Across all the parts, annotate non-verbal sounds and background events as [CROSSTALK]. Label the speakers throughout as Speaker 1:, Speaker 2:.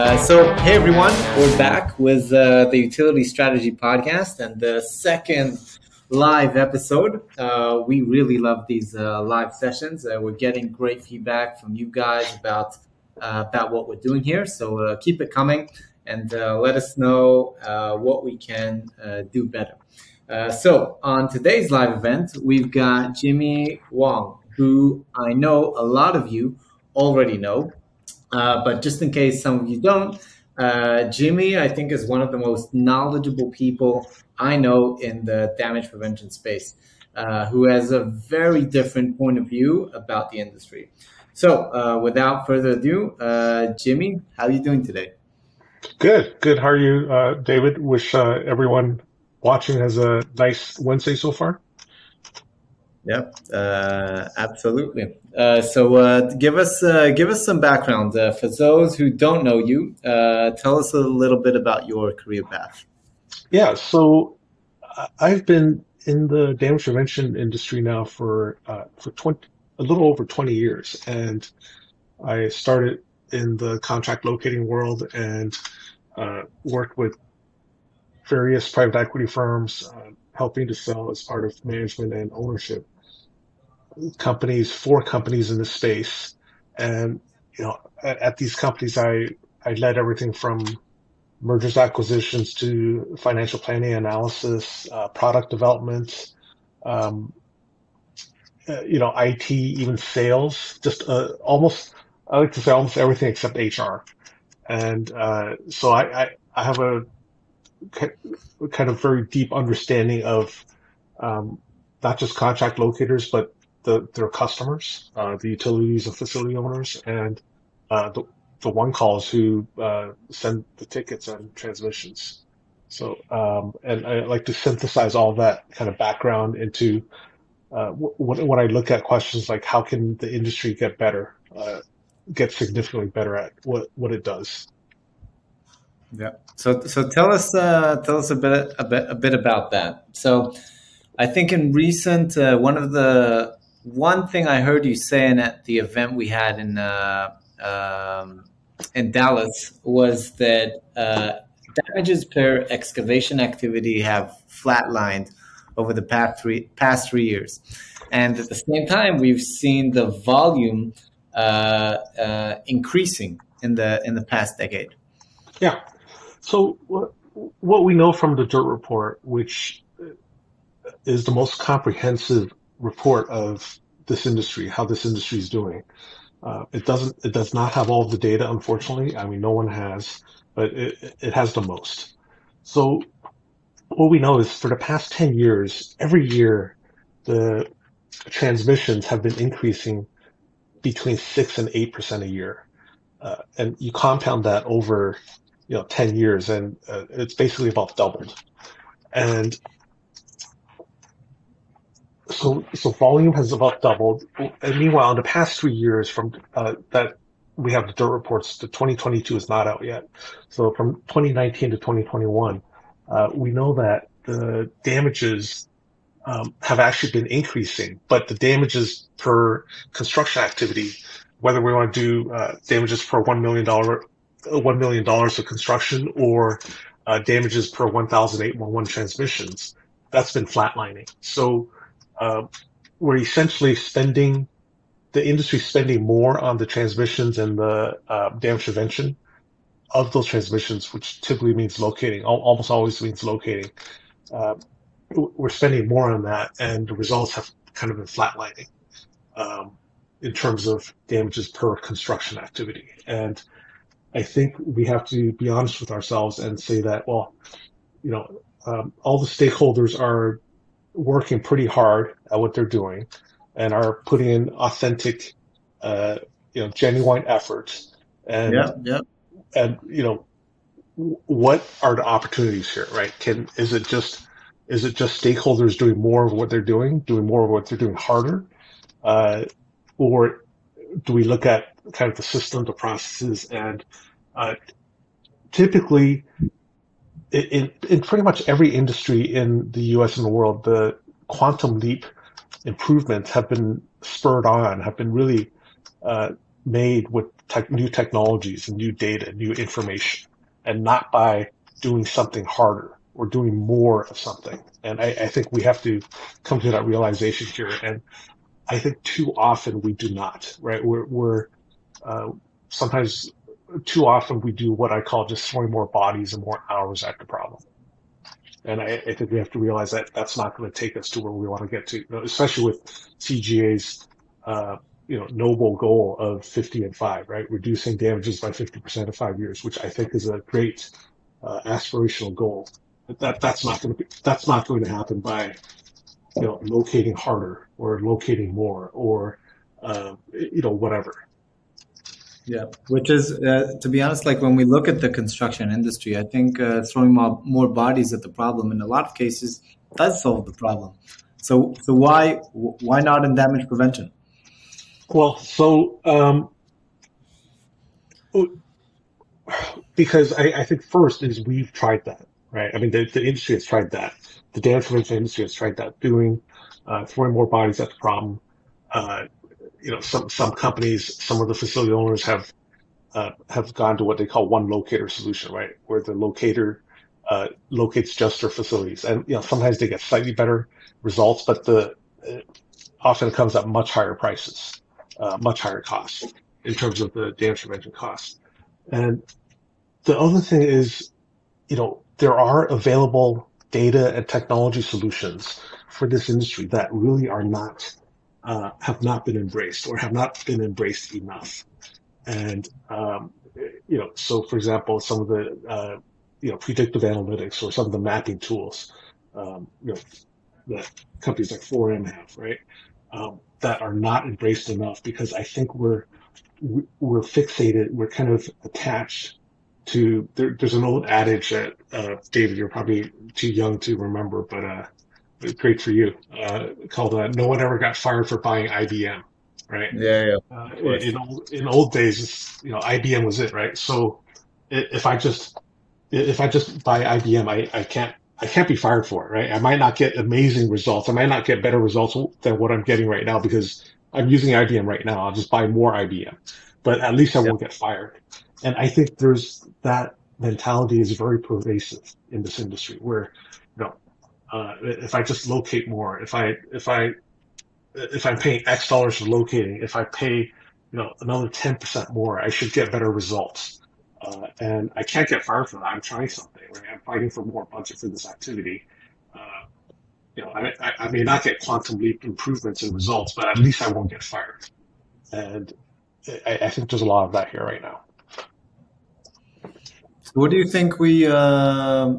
Speaker 1: Uh, so, hey everyone, we're back with uh, the Utility Strategy Podcast and the second live episode. Uh, we really love these uh, live sessions. Uh, we're getting great feedback from you guys about about what we're doing here. So keep it coming and let us know what we can do better. so, on today's live event, we've got Jimmy Wang, who I know a lot of you already know. Uh, but just in case some of you don't, uh, Jimmy, I think, is one of the most knowledgeable people I know in the damage prevention space, uh, who has a very different point of view about the industry. So, uh, without further ado, uh, Jimmy, how are you doing today?
Speaker 2: Good, good. How are you, David? Wish everyone watching has a nice Wednesday so far.
Speaker 1: Yep, uh, absolutely. Uh, so, uh, give us uh, give us some background uh, for those who don't know you. Uh, tell us a little bit about your career path.
Speaker 2: Yeah, so I've been in the damage prevention industry now for for twenty a little over twenty years, and I started in the contract locating world and worked with various private equity firms, helping to sell as part of management and ownership companies, four companies in the space. And, you know, at, at these companies, I, I led everything from mergers, acquisitions to financial planning analysis, uh, product development, um, uh, you know, IT, even sales, just uh, almost, I like to say almost everything except HR. And uh, so I, I, I, have a kind of very deep understanding of um, not just contract locators, but the, their customers, uh, the utilities and facility owners, and uh, the, the one calls who uh, send the tickets and transmissions. So, um, and I like to synthesize all that kind of background into uh, when, I look at questions like how can the industry get better, uh, get significantly better at what, what it does.
Speaker 1: Yeah. So, so tell us, uh, tell us a bit, a bit, a bit about that. So, I think in recent, uh, one of the one thing I heard you saying at the event we had in uh, um, in Dallas was that uh, damages per excavation activity have flatlined over the past three past three years, and at the same time we've seen the volume uh, uh increasing in the in the past decade.
Speaker 2: Yeah. So what what we know from the Dirt report, which is the most comprehensive report of this industry, how this industry is doing. Uh, it doesn't, it does not have all the data, unfortunately. I mean, no one has, but it, it has the most. So what we know is for the past 10 years, every year, the transmissions have been increasing between six and 8% a year. Uh, and you compound that over, you know, 10 years and uh, it's basically about doubled. And so so volume has about doubled. And meanwhile, in the past three years, from uh, that we have the dirt reports, the 2022 is not out yet. So from 2019 to 2021, uh, we know that the damages um, have actually been increasing, but the damages per construction activity, whether we want to do uh, damages per one million dollar, one million dollars of construction, or uh, damages per 1,811 transmissions, that's been flatlining. So uh, we're essentially spending the industry spending more on the transmissions and the uh, damage prevention of those transmissions, which typically means locating, almost always means locating. Uh, we're spending more on that, and the results have kind of been flatlining um, in terms of damages per construction activity. And I think we have to be honest with ourselves and say that, well, you know, um, all the stakeholders are working pretty hard at what they're doing and are putting in authentic, uh, you know, genuine efforts. And,
Speaker 1: yeah, yeah.
Speaker 2: and, you know, what are the opportunities here, right? Can, is it just, is it just stakeholders doing more of what they're doing, doing more of what they're doing harder? Uh, or do we look at kind of the system, the processes and, uh, typically in, in pretty much every industry in the US and the world, the quantum leap improvements have been spurred on, have been really uh, made with te- new technologies and new data, new information, and not by doing something harder or doing more of something. And I, I think we have to come to that realization here. And I think too often we do not, right? We're, we're uh, sometimes too often we do what I call just throwing more bodies and more hours at the problem. And I, I think we have to realize that that's not going to take us to where we want to get to, you know, especially with CGA's, uh, you know, noble goal of 50 and five, right? Reducing damages by 50% in five years, which I think is a great uh, aspirational goal. But that that's not going to be that's not going to happen by you know locating harder or locating more or uh, you know whatever.
Speaker 1: Yeah, which is, uh, to be honest, like when we look at the construction industry, I think uh, throwing more, more bodies at the problem in a lot of cases does solve the problem. So, so why why not in damage prevention?
Speaker 2: Well, so um, because I, I think first is we've tried that, right? I mean, the, the industry has tried that. The damage prevention industry has tried that, doing uh, throwing more bodies at the problem. Uh, you know, some some companies, some of the facility owners have uh, have gone to what they call one locator solution, right, where the locator uh, locates just their facilities, and you know sometimes they get slightly better results, but the often it comes at much higher prices, uh, much higher costs in terms of the damage prevention costs. And the other thing is, you know, there are available data and technology solutions for this industry that really are not uh, have not been embraced or have not been embraced enough. And um, you know, so for example, some of the uh, you know predictive analytics or some of the mapping tools, um, you know, that companies like 4M have, right, um, that are not embraced enough because I think we're we're fixated, we're kind of attached to. There, there's an old adage that uh, David, you're probably too young to remember, but uh, great for you, uh, called uh, "No one ever got fired for buying IBM." Right?
Speaker 1: Yeah,
Speaker 2: yeah. Uh, in old in old days, you know, IBM was it, right? So if I just if I just buy IBM, I, I can't I can't be fired for it, right? I might not get amazing results. I might not get better results than what I'm getting right now because I'm using IBM right now. I'll just buy more IBM, but at least I won't get fired. And I think there's that mentality is very pervasive in this industry where, you know, uh, if I just locate more, if I if I if I'm paying X dollars for locating, if I pay you know another ten percent more, I should get better results. Uh, and I can't get fired for that. I'm trying something. Right? I'm fighting for more budget for this activity. Uh, you know, I, I, I, may not get quantum leap improvements in results, but at least I won't get fired. And I, I think there's a lot of that here right now.
Speaker 1: What do you think we uh,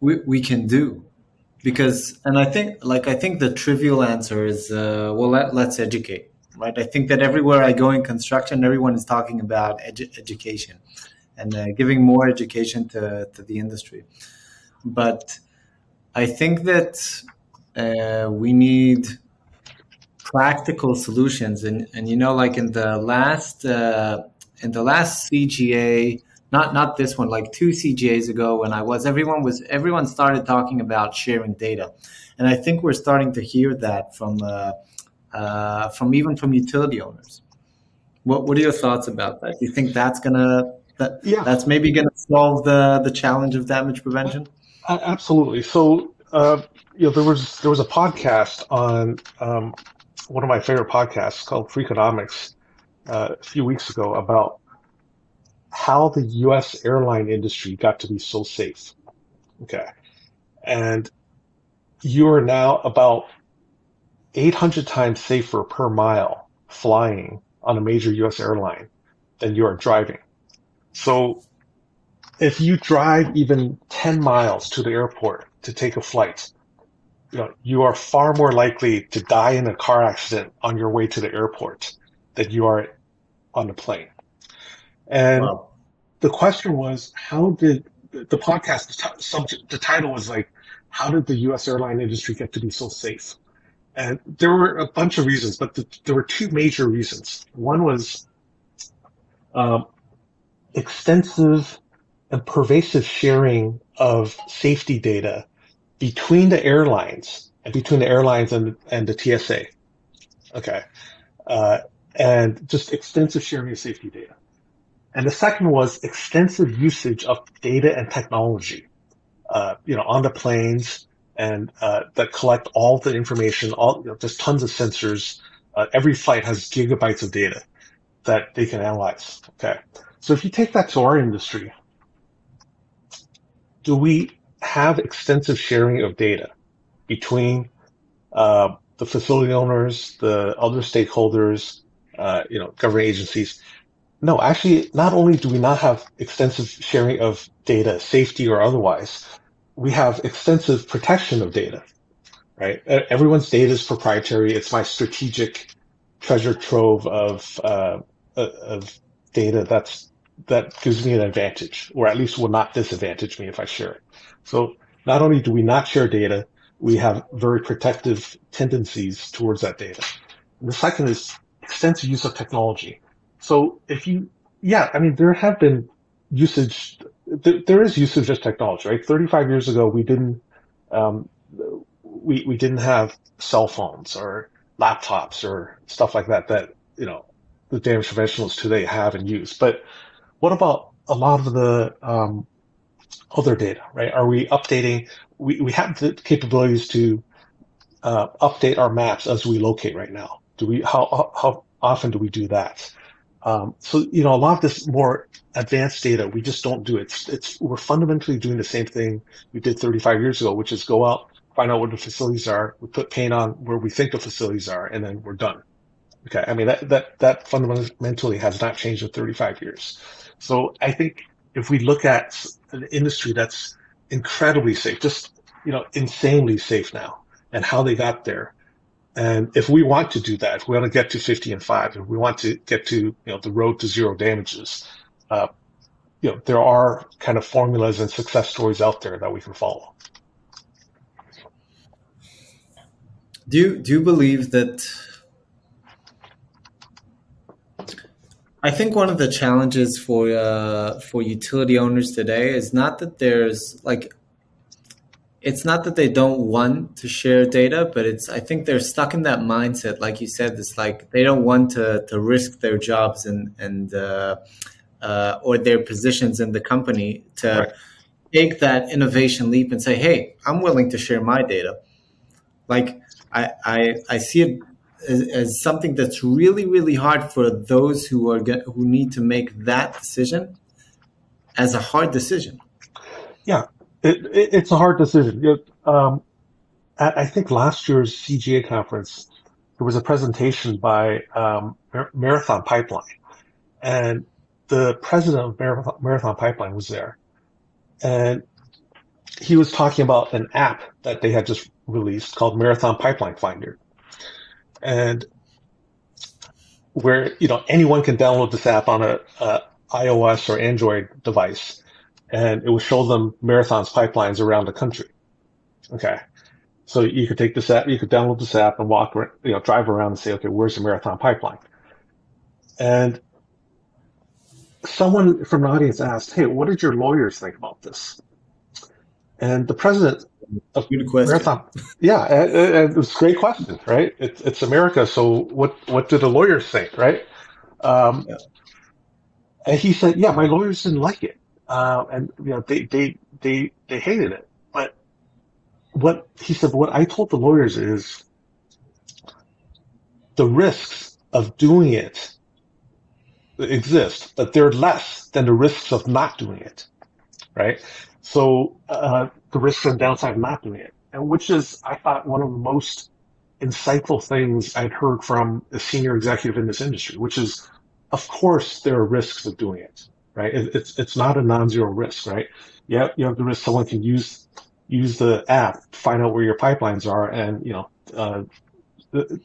Speaker 1: we, we can do. Because and i think like i think the trivial answer is uh, well let, let's educate right? I think that everywhere i go in construction everyone is talking about edu- education and uh, giving more education to, to the industry. But i think that uh, we need practical solutions. And and you know like in the last uh, in the last cga not not this one like two cgas ago when i was everyone was everyone started talking about sharing data. And i think we're starting to hear that from uh, uh, from even from utility owners. What what are your thoughts about that? Do you think that's gonna that yeah. that's maybe gonna solve the the challenge of damage prevention?
Speaker 2: Absolutely. So uh, you know there was there was a podcast on um, one of my favorite podcasts called freakonomics uh, a few weeks ago about how the US airline industry got to be so safe. Okay. And you are now about 800 times safer per mile flying on a major US airline than you are driving. So if you drive even 10 miles to the airport to take a flight, you know, you are far more likely to die in a car accident on your way to the airport than you are on the plane. And wow. the question was, how did the podcast, the, t- subject, the title was like, how did the U.S. airline industry get to be so safe? And there were a bunch of reasons, but the, there were two major reasons. One was um, extensive and pervasive sharing of safety data between the airlines and between the airlines and, and the TSA. Okay. Uh, and just extensive sharing of safety data. And the second was extensive usage of data and technology, uh, you know, on the planes and uh, that collect all the information. All you know, tons of sensors. Uh, every flight has gigabytes of data that they can analyze. Okay, so if you take that to our industry, do we have extensive sharing of data between uh, the facility owners, the other stakeholders, uh, you know, government agencies? No, actually, not only do we not have extensive sharing of data, safety or otherwise, we have extensive protection of data, right? Everyone's data is proprietary. It's my strategic treasure trove of uh, of data that's that gives me an advantage, or at least will not disadvantage me if I share it. So not only do we not share data, we have very protective tendencies towards that data. And the second is extensive use of technology. So if you, yeah, I mean, there have been usage, there, is usage of technology, right? 35 years ago, we didn't, um, we, we didn't have cell phones or laptops or stuff like that, that, you know, the damage professionals today have and use. But what about a lot of the, um, other data, right? Are we updating? We, we have the capabilities to uh, update our maps as we locate right now. Do we? How how often do we do that? Um, so you know, a lot of this more advanced data, we just don't do it. It's, it's we're fundamentally doing the same thing we did 35 years ago, which is go out, find out where the facilities are, we put paint on where we think the facilities are, and then we're done. Okay, I mean that that that fundamentally has not changed in 35 years. So I think if we look at an industry that's incredibly safe, just you know, insanely safe now, and how they got there, and if we want to do that, if we want to get to 50 and 5, if we want to get to you know the road to zero damages, uh, you know there are kind of formulas and success stories out there that we can follow.
Speaker 1: Do you, do you believe that? I think one of the challenges for uh, for utility owners today is not that there's like it's not that they don't want to share data, but it's I think they're stuck in that mindset, like you said. It's like they don't want to to risk their jobs and and uh, uh, or their positions in the company to right. take that innovation leap and say, "Hey, I'm willing to share my data." Like I I, I see it as, as something that's really really hard for those who are who need to make that decision as a hard decision.
Speaker 2: Yeah, it, it, it's a hard decision. Um, I think last year's CGA conference, there was a presentation by um, Marathon Pipeline, and the president of Marathon, Marathon Pipeline was there, and he was talking about an app that they had just released called Marathon Pipeline Finder, and where you know anyone can download this app on a, a iOS or Android device and it will show them marathons pipelines around the country. Okay. So you could take this app, you could download this app and walk, you know, drive around and say, okay, where's the marathon pipeline? And someone from the audience asked, hey, what did your lawyers think about this? And the president of Marathon, yeah, and, and it was a great question, right? It's, it's America, so what what do the lawyers think, right? Um, yeah. And he said, yeah, my lawyers didn't like it uh, and you know they they they they hated it. But what he said, what I told the lawyers is the risks of doing it exist, but they're less than the risks of not doing it, right? So uh, the risks and downside of not doing it, and which is I thought one of the most insightful things I'd heard from a senior executive in this industry, which is, of course, there are risks of doing it right? It, it's it's not a non-zero risk, right? Yeah, you have the risk someone can use use the app, find out where your pipelines are, and you know, uh,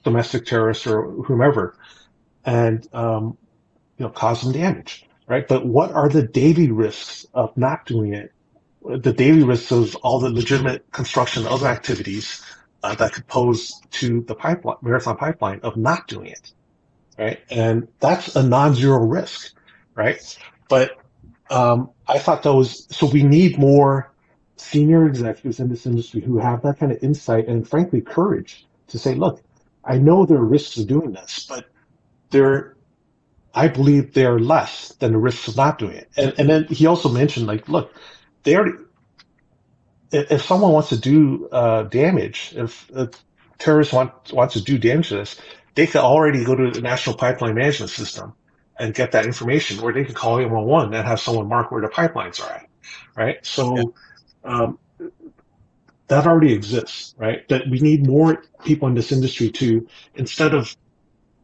Speaker 2: domestic terrorists or whomever, and um, you know, cause some damage, right? But what are the daily risks of not doing it? The daily risks of all the legitimate construction other activities uh, that could pose to the pipeline, marathon pipeline of not doing it, right? And that's a non-zero risk, right? But um, I thought that was so we need more senior executives in this industry who have that kind of insight and frankly courage to say, look, I know there are risks of doing this, but they're, I believe they're less than the risks of not doing it. And, and then he also mentioned like, look, they already, if someone wants to do uh, damage, if a terrorist want, wants to do damage to this, they could already go to the National Pipeline Management System and get that information, or they can call 811 and have someone mark where the pipelines are at, right? So yeah. um, that already exists, right? That we need more people in this industry to, instead of,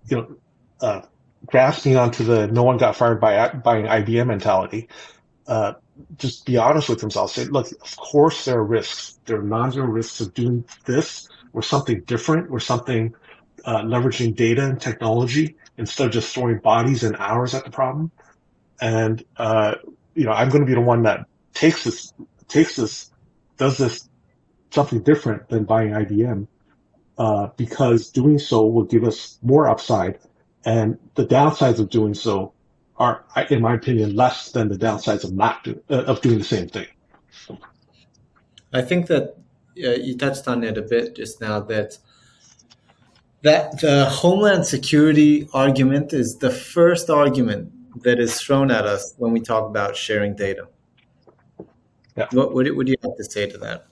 Speaker 2: you know, uh, grasping onto the no one got fired by by an IBM mentality, uh, just be honest with themselves. Say, look, of course there are risks. There are non-zero risks of doing this or something different or something uh, leveraging data and technology instead of just throwing bodies and hours at the problem. And uh, you know, I'm going to be the one that takes this, takes this, does this something different than buying IBM, uh, because doing so will give us more upside, and the downsides of doing so are, in my opinion, less than the downsides of not do, uh, of doing the same thing.
Speaker 1: I think that you touched on it a bit just now that that the homeland security argument is the first argument that is thrown at us when we talk about sharing data. Yeah. What, would what do you have to say to that?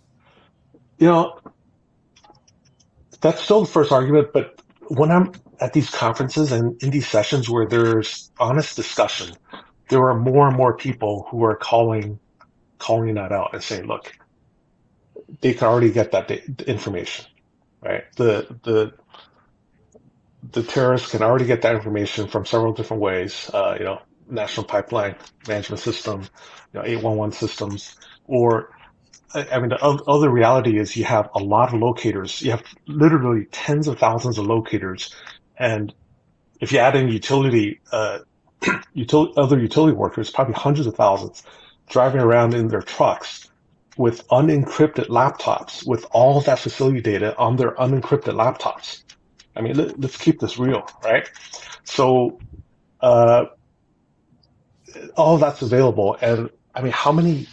Speaker 2: You know, that's still the first argument, but when I'm at these conferences and in these sessions where there's honest discussion, there are more and more people who are calling calling that out and saying, look, they can already get that information, right? The the the terrorists can already get that information from several different ways. Uh, you know, National Pipeline Management System, you know, 811 systems, or I mean, the other reality is you have a lot of locators. You have literally tens of thousands of locators, and if you add in utility, uh, [CLEARS THROAT] utility, other utility workers, probably hundreds of thousands, driving around in their trucks with unencrypted laptops, with all that facility data on their unencrypted laptops. I mean, let, us keep this real, right? So, uh, all that's available, and I mean, how many,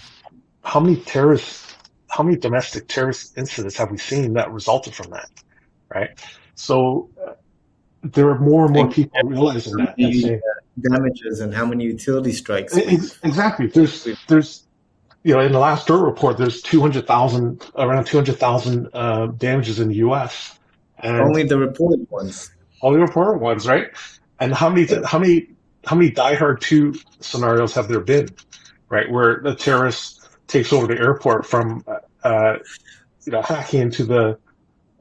Speaker 2: how many terrorists, how many domestic terrorist incidents have we seen that resulted from that, right? So, uh, there are more and more people realizing that.
Speaker 1: And damages and how many utility strikes.
Speaker 2: Exactly. There's, there's, you know, in the last dirt report, there's 200,000, around 200,000 uh, damages in the U.S.
Speaker 1: And only the reported ones.
Speaker 2: Only the reported ones, right? And how many, how many, how many Die Hard two scenarios have there been, right? Where the terrorist takes over the airport from, uh, you know, hacking into the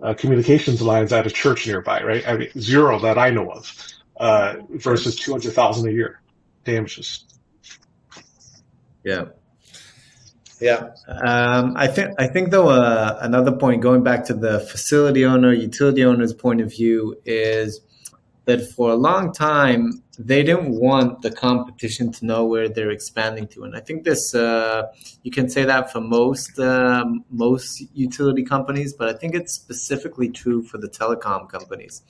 Speaker 2: uh, communications lines at a church nearby, right? I mean, zero that I know of, uh, versus 200,000 a year damages.
Speaker 1: Yeah. Yeah, um, I think I think though uh, another point going back to the facility owner, utility owner's point of view is that for a long time they didn't want the competition to know where they're expanding to, and I think this uh, you can say that for most um, most utility companies, but I think it's specifically true for the telecom companies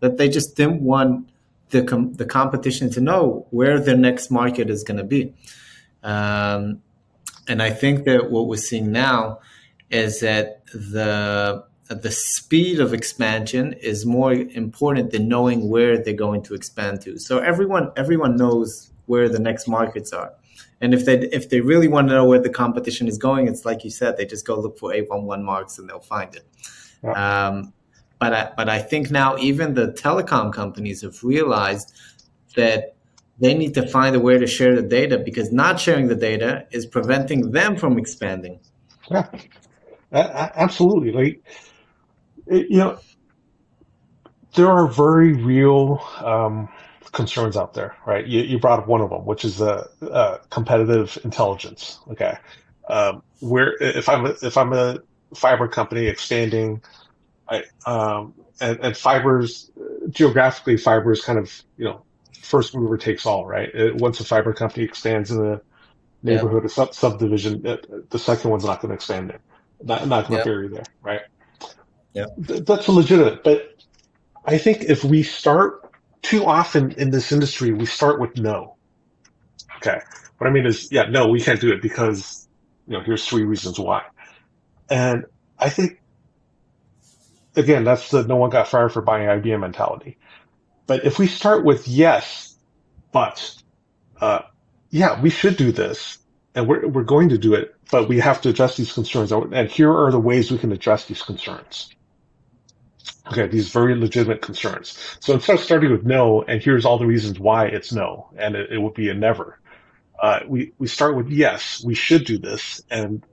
Speaker 1: that they just didn't want the com- the competition to know where their next market is going to be. Um, and I think that what we're seeing now is that the the speed of expansion is more important than knowing where they're going to expand to. So everyone everyone knows where the next markets are. And if they if they really want to know where the competition is going, it's like you said, they just go look for 811 marks and they'll find it. Yeah. Um, but I, but I think now even the telecom companies have realized that they need to find a way to share the data because not sharing the data is preventing them from expanding.
Speaker 2: Yeah, absolutely. Like, you know, there are very real um, concerns out there, right? You, you, brought up one of them, which is the uh, competitive intelligence. Okay, um, where if I'm a, if I'm a fiber company expanding, I, um, and, and fibers geographically, fibers kind of you know first mover takes all, right? It, once a fiber company expands in the neighborhood, yeah. a sub- subdivision, it, the second one's not going to expand there, not, not going to yeah. bury there, right?
Speaker 1: Yeah,
Speaker 2: Th- that's legitimate. But I think if we start too often in this industry, we start with no. Okay, what I mean is, yeah, no, we can't do it because you know here's three reasons why, and I think again that's the no one got fired for buying IBM mentality But if we start with yes, but, uh, yeah, we should do this and we're, we're going to do it, but we have to address these concerns. And here are the ways we can address these concerns. Okay, these very legitimate concerns. So instead of starting with no, and here's all the reasons why it's no, and it, it would be a never, uh, we, we start with yes, we should do this, and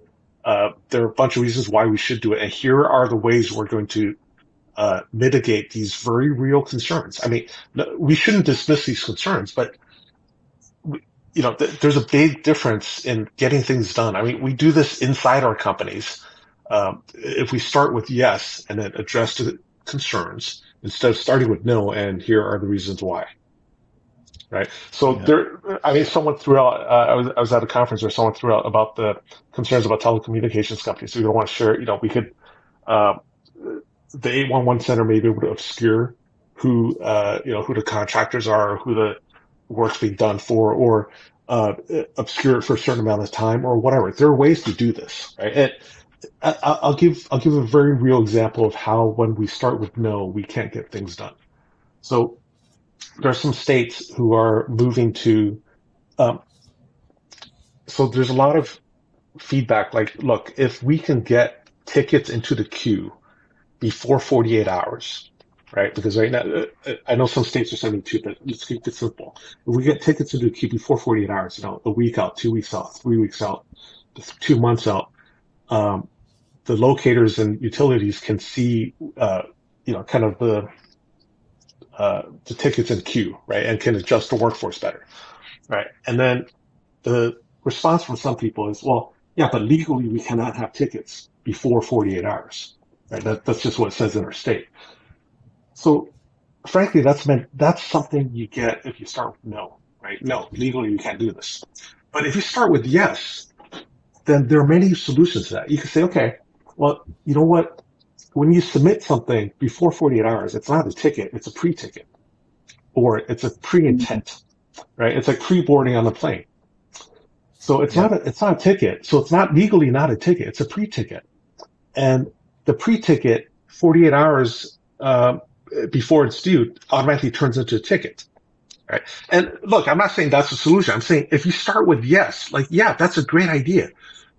Speaker 2: uh, there are a bunch of reasons why we should do it, and here are the ways we're going to uh, mitigate these very real concerns. I mean, we shouldn't dismiss these concerns, but we, you know, th- there's a big difference in getting things done. I mean, we do this inside our companies. Um, if we start with yes and then address the concerns instead of starting with no, and here are the reasons why. Right. So yeah. there, I mean, someone threw out, uh, I was, I was at a conference where someone threw out about the concerns about telecommunications companies. So we don't want to share, you know, we could, uh, the 811 center may be able to obscure who, uh, you know, who the contractors are, who the work's being done for, or, uh, obscure it for a certain amount of time or whatever. There are ways to do this, right? And I, will give, I'll give a very real example of how when we start with no, we can't get things done. So there are some states who are moving to, um, so there's a lot of feedback like, look, if we can get tickets into the queue before 48 hours, right? Because right now, I know some states are 72, but let's keep it simple. If we get tickets into queue before 48 hours, you know, a week out, two weeks out, three weeks out, two months out, um, the locators and utilities can see, uh, you know, kind of the, uh, the tickets in queue, right? And can adjust the workforce better, right? And then the response from some people is, well, yeah, but legally we cannot have tickets before 48 hours. Right? That, that's just what it says in our state. So frankly, that's meant, that's something you get if you start with no, right? No, legally you can't do this. But if you start with yes, then there are many solutions to that. You can say, okay, well, you know what? When you submit something before 48 hours, it's not a ticket, it's a pre-ticket or it's a pre-intent, right? It's like pre-boarding on the plane. So it's yeah. not a, it's not a ticket. So it's not legally not a ticket. It's a pre-ticket. And the pre-ticket 48 hours uh, before it's due automatically turns into a ticket. Right. And look, I'm not saying that's the solution. I'm saying if you start with yes, like, yeah, that's a great idea.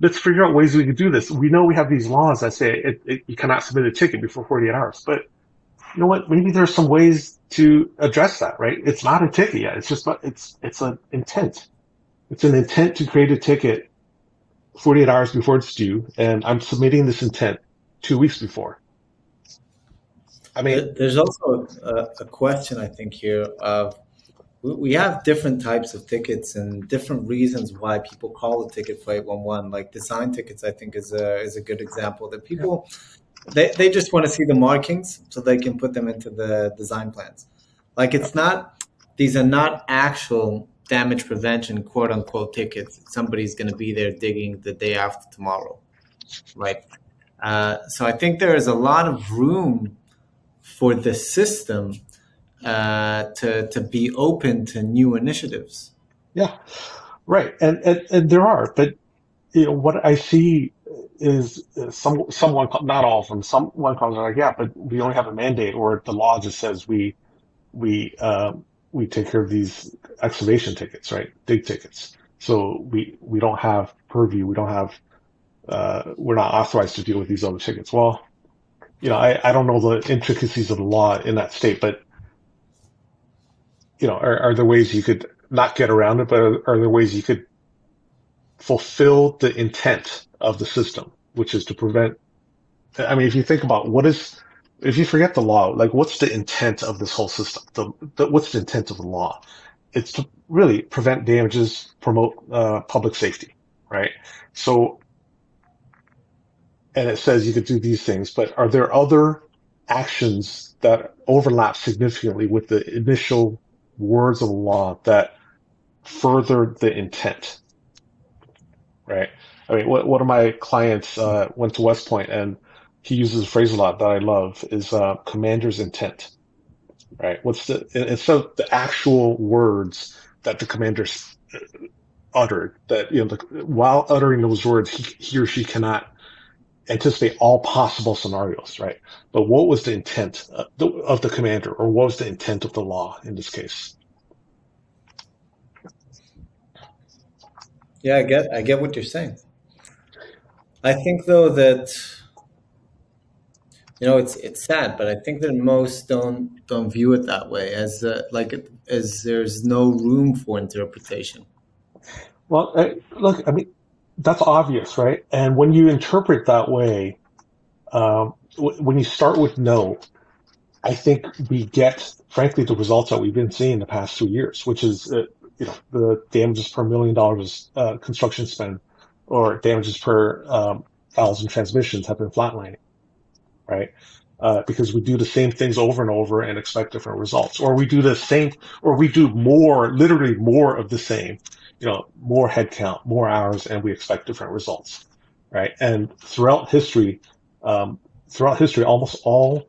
Speaker 2: Let's figure out ways we can do this. We know we have these laws that say it, it, you cannot submit a ticket before 48 hours, but you know what? Maybe there's some ways to address that, right? It's not a ticket yet. It's just, it's, it's an intent. It's an intent to create a ticket 48 hours before it's due. And I'm submitting this intent two weeks before.
Speaker 1: I mean, there's also a, a question I think here of we have different types of tickets and different reasons why people call a ticket for 811 like design tickets i think is a is a good example that people they, they just want to see the markings so they can put them into the design plans. Like it's not these are not actual damage prevention quote unquote tickets. Somebody's going to be there digging the day after tomorrow right uh, so I think there is a lot of room for the system uh, to to be open to new initiatives.
Speaker 2: Yeah, right, and and, and there are, but you know what I see is some someone not all of them. Someone comes like, yeah, but we only have a mandate, or the law just says we we uh, we take care of these excavation tickets, right? Dig tickets. So we we don't have purview. We don't have uh, we're not authorized to deal with these other tickets. Well, you know, I, I don't know the intricacies of the law in that state, but you know, are, are there ways you could not get around it, but are, are there ways you could fulfill the intent of the system, which is to prevent? I mean, if you think about what is, if you forget the law, like what's the intent of this whole system? The, the what's the intent of the law? It's to really prevent damages, promote uh, public safety, right? So and it says you could do these things, but are there other actions that overlap significantly with the initial words of the law that further the intent? Right. I mean, what, one of my clients uh, went to West Point and he uses a phrase a lot that I love is uh, commander's intent. Right. What's the, instead of the actual words that the commander uttered that, you know, the, while uttering those words, he, he or she cannot anticipate all possible scenarios, right? But what was the intent of the commander, or what was the intent of the law in this case?
Speaker 1: Yeah, I get, I get what you're saying. I think though that you know it's it's sad, but I think that most don't don't view it that way as uh, like as there's no room for interpretation.
Speaker 2: Well, uh, look, I mean, that's obvious, right? And when you interpret that way, um, w- when you start with no, I think we get, frankly, the results that we've been seeing the past two years, which is, uh, you know, the damages per million dollars uh, construction spend or damages per um, thousand transmissions have been flatlining, right? Uh, because we do the same things over and over and expect different results, or we do the same, or we do more, literally more of the same, you know, more headcount, more hours, and we expect different results, right? And throughout history, um, throughout history, almost all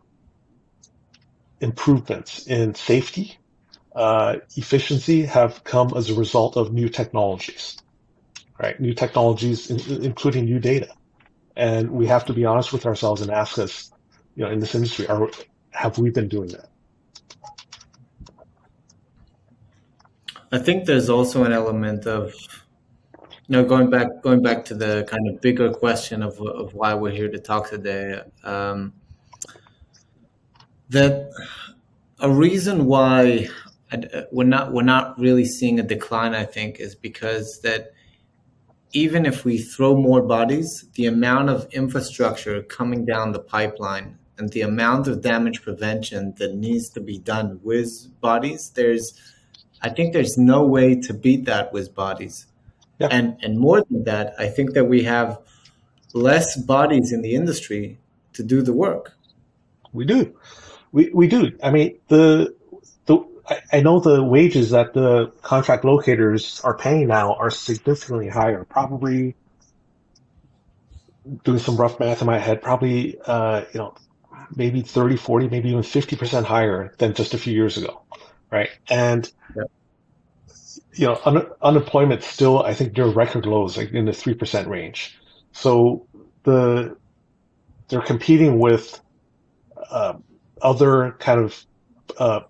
Speaker 2: improvements in safety, uh, efficiency have come as a result of new technologies, right? New technologies, in, including new data. And we have to be honest with ourselves and ask us, you know, in this industry, are, have we been doing that?
Speaker 1: I think there's also an element of, you know, going back going back to the kind of bigger question of of why we're here to talk today. Um, that a reason why we're not we're not really seeing a decline, I think, is because that even if we throw more bodies, the amount of infrastructure coming down the pipeline and the amount of damage prevention that needs to be done with bodies, there's I think there's no way to beat that with bodies. Yeah. And and more than that, I think that we have less bodies in the industry to do the work.
Speaker 2: We do. We we do. I mean, the the I know the wages that the contract locators are paying now are significantly higher. Probably doing some rough math in my head, probably uh, you know, maybe 30, 40, maybe even 50% higher than just a few years ago right? And. You know, un- unemployment still, I think, near record lows, like in the three percent range. So the they're competing with uh, other kind of uh,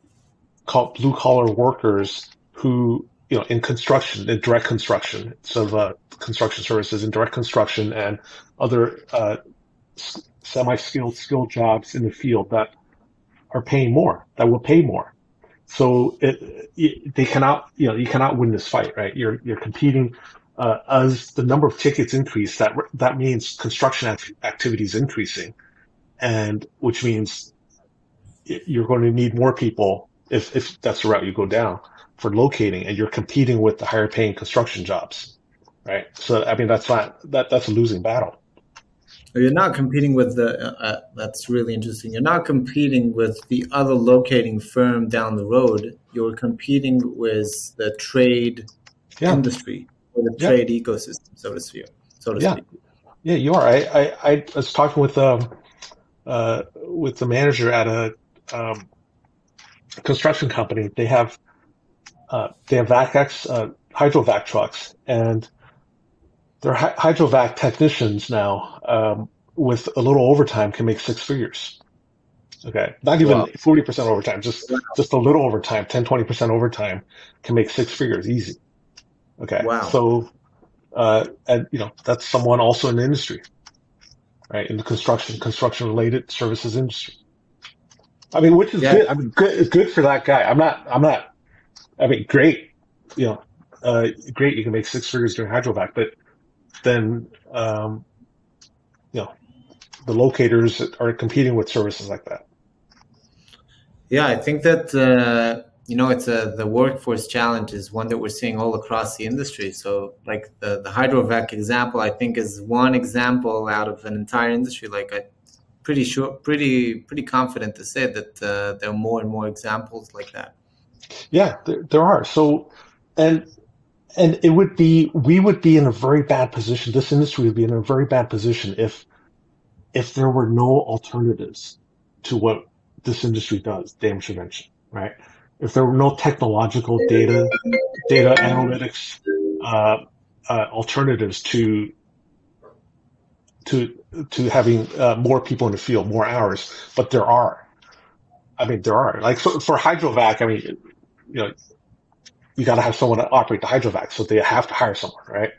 Speaker 2: called blue collar workers who you know in construction, in direct construction, so the construction services in direct construction and other uh, semi skilled skilled jobs in the field that are paying more, that will pay more. So it, it, they cannot, you know, you cannot win this fight, right? You're you're competing uh, as the number of tickets increase. That that means construction act- activities increasing, and which means you're going to need more people if if that's the route you go down for locating, and you're competing with the higher paying construction jobs, right? So I mean that's not that that's a losing battle.
Speaker 1: You're not competing with the. Uh, uh, that's really interesting. You're not competing with the other locating firm down the road. You're competing with the trade yeah. industry or the yeah. trade ecosystem, so to speak. So to
Speaker 2: yeah.
Speaker 1: speak.
Speaker 2: Yeah, you are. I, I, I was talking with um, uh, with the manager at a um, construction company. They have uh, they have VacX uh, hydrovac trucks, and they're hydrovac technicians now um, with a little overtime can make six figures. Okay, not even 40% overtime, just wow. just a little overtime, 10, 20 percent overtime can make six figures easy. Okay, wow. So, uh, and you know that's someone also in the industry, right? In the construction construction related services industry. I mean, which is yeah. good. I mean, good, it's good for that guy. I'm not. I'm not. I mean, great. You know, uh, great. You can make six figures doing hydrovac, but then um, you know the locators are competing with services like that.
Speaker 1: Yeah, I think that uh, you know it's a the workforce challenge is one that we're seeing all across the industry. So like the the hydrovac example, I think is one example out of an entire industry. Like I pretty sure, pretty pretty confident to say that uh, there are more and more examples like that.
Speaker 2: Yeah, there, there are. So, and and it would be we would be in a very bad position. This industry would be in a very bad position if if there were no alternatives to what this industry does, damage prevention, right? If there were no technological data, data analytics uh, uh, alternatives to to to having uh, more people in the field, more hours, but there are. I mean, there are like for, for hydrovac. I mean, you know, you got to have someone to operate the hydrovac, so they have to hire someone, right?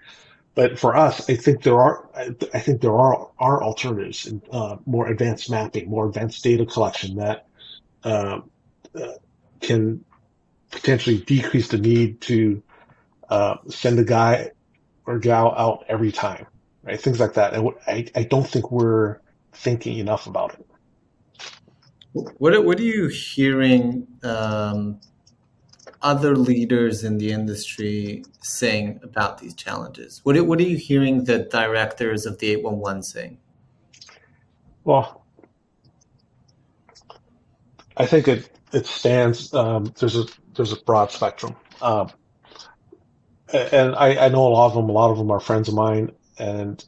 Speaker 2: But for us, I think there are, I think there are are alternatives, in, uh, more advanced mapping, more advanced data collection that uh, uh, can potentially decrease the need to uh, send a guy or gal out every time, right? Things like that. And I, I don't think we're thinking enough about it.
Speaker 1: What what are you hearing um, other leaders in the industry saying about these challenges? What what are you hearing the directors of the eight one one saying?
Speaker 2: Well, I think it it stands. Um, there's a there's a broad spectrum, um, and I, I know a lot of them. A lot of them are friends of mine, and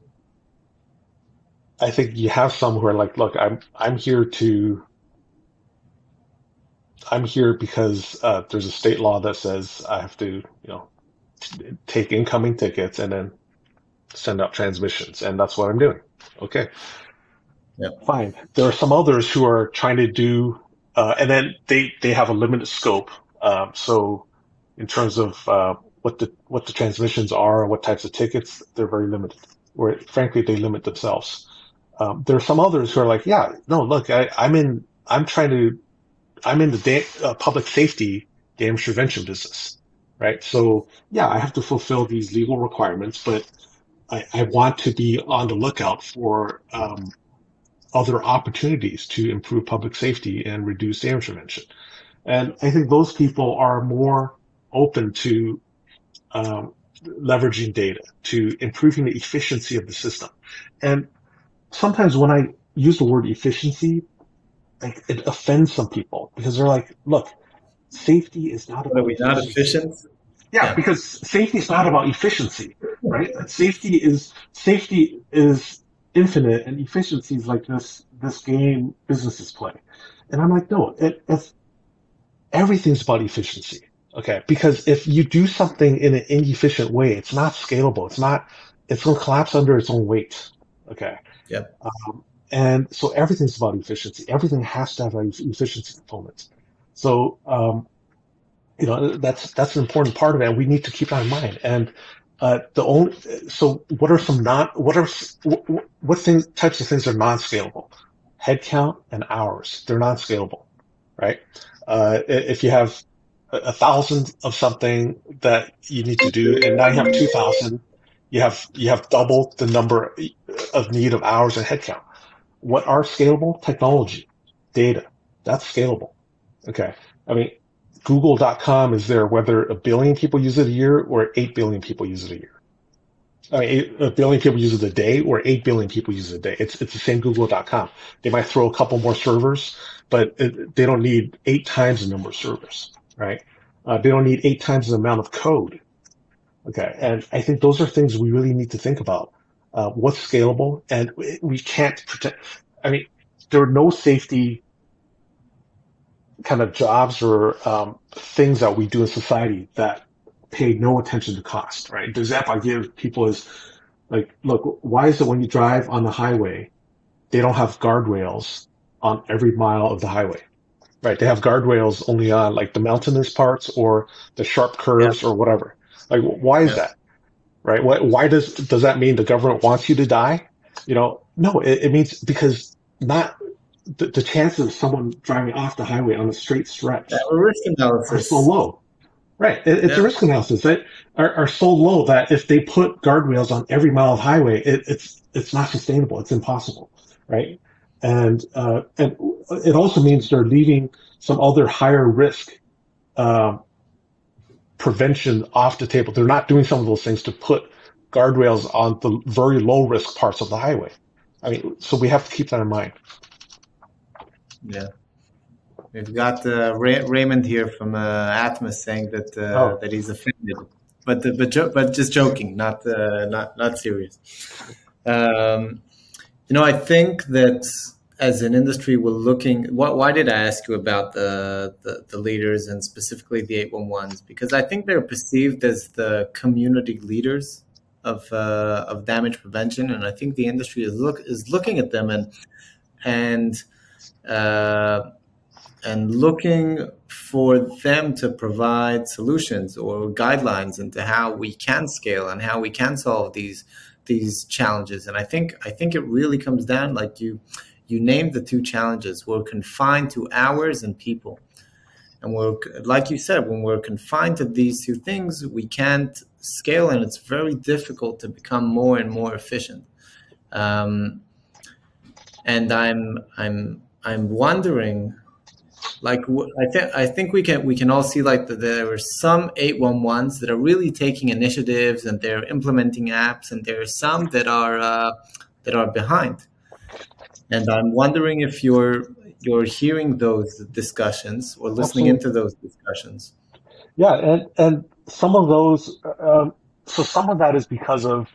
Speaker 2: I think you have some who are like, "Look, I'm I'm here to." I'm here because uh, there's a state law that says I have to, you know, t- take incoming tickets and then send out transmissions, and that's what I'm doing. Okay,
Speaker 1: yeah.
Speaker 2: fine. There are some others who are trying to do uh, and then they, they have a limited scope. Um, so in terms of uh, what the what the transmissions are and what types of tickets, they're very limited. Or frankly, they limit themselves. Um, there are some others who are like, yeah, no, look, I, I, am in, I'm trying to, I'm in the da- uh, public safety damage prevention business, right? So yeah, I have to fulfill these legal requirements, but I, I want to be on the lookout for um, other opportunities to improve public safety and reduce damage prevention. And I think those people are more open to um, leveraging data, to improving the efficiency of the system. And sometimes when I use the word efficiency, like it offends some people because they're like, look, safety is not
Speaker 1: about. Are we not efficient?
Speaker 2: Yeah, yeah, because safety is not about efficiency, right? Safety is safety is infinite and efficiencies like this this game businesses play. And I'm like, no, it, if everything's about efficiency. Okay. Because if you do something in an inefficient way, it's not scalable. It's not, it's going to collapse under its own weight. Okay.
Speaker 1: Yeah.
Speaker 2: Um, and so everything's about efficiency. Everything has to have an efficiency component. So, um, you know, that's, that's an important part of it. And we need to keep that in mind. And uh, the only so what are some non what are what, what things types of things are non-scalable? Headcount and hours they're non-scalable, right? Uh, if you have a thousand of something that you need to do, and now you have two thousand, you have you have double the number of need of hours and headcount. What are scalable? Technology, data, that's scalable. Okay, I mean Google.com is there whether a billion people use it a year or 8 billion people use it a year. I mean, a billion people use it a day or 8 billion people use it a day. It's, it's the same Google.com. They might throw a couple more servers, but it, they don't need eight times the number of servers, right? Uh, they don't need eight times the amount of code. Okay. And I think those are things we really need to think about. Uh, what's scalable and we can't protect. I mean, there are no safety kind of jobs or um, things that we do in society that pay no attention to cost, right? The example I give people is like, look, why is it when you drive on the highway, they don't have guardrails on every mile of the highway, right? They have guardrails only on like the mountainous parts or the sharp curves yeah. or whatever. Like, why is yeah. that? Right? Why, why does, does that mean the government wants you to die? You know, no, it, it means because not the, the chances of someone driving off the highway on a straight stretch
Speaker 1: yeah, risk analysis.
Speaker 2: are so low. Right. It, it's yeah. a risk analysis that are, are, so low that if they put guardrails on every mile of highway, it, it's it's not sustainable. It's impossible. Right. And uh, and it also means they're leaving some other higher risk uh, prevention off the table. They're not doing some of those things to put guardrails on the very low risk parts of the highway. I mean, so we have to keep that in mind.
Speaker 1: Yeah. We've got uh, Ray- Raymond here from uh, Atmos saying that uh, oh. that he's offended, but but jo- but just joking, not uh, not not serious. Um, you know, I think that as an industry, we're looking. Why, why did I ask you about the, the, the leaders and specifically the eight one ones? Because I think they're perceived as the community leaders of uh, of damage prevention, and I think the industry is look is looking at them and and uh, and looking for them to provide solutions or guidelines into how we can scale and how we can solve these these challenges. And I think I think it really comes down like you you named the two challenges. We're confined to hours and people. And we're like you said, when we're confined to these two things, we can't scale and it's very difficult to become more and more efficient. Um, and I'm I'm I'm wondering like I think I think we can we can all see like that there are some 811s that are really taking initiatives and they're implementing apps and there are some that are uh, that are behind and I'm wondering if you're you're hearing those discussions or listening Absolutely. into those discussions
Speaker 2: yeah and and some of those um, so some of that is because of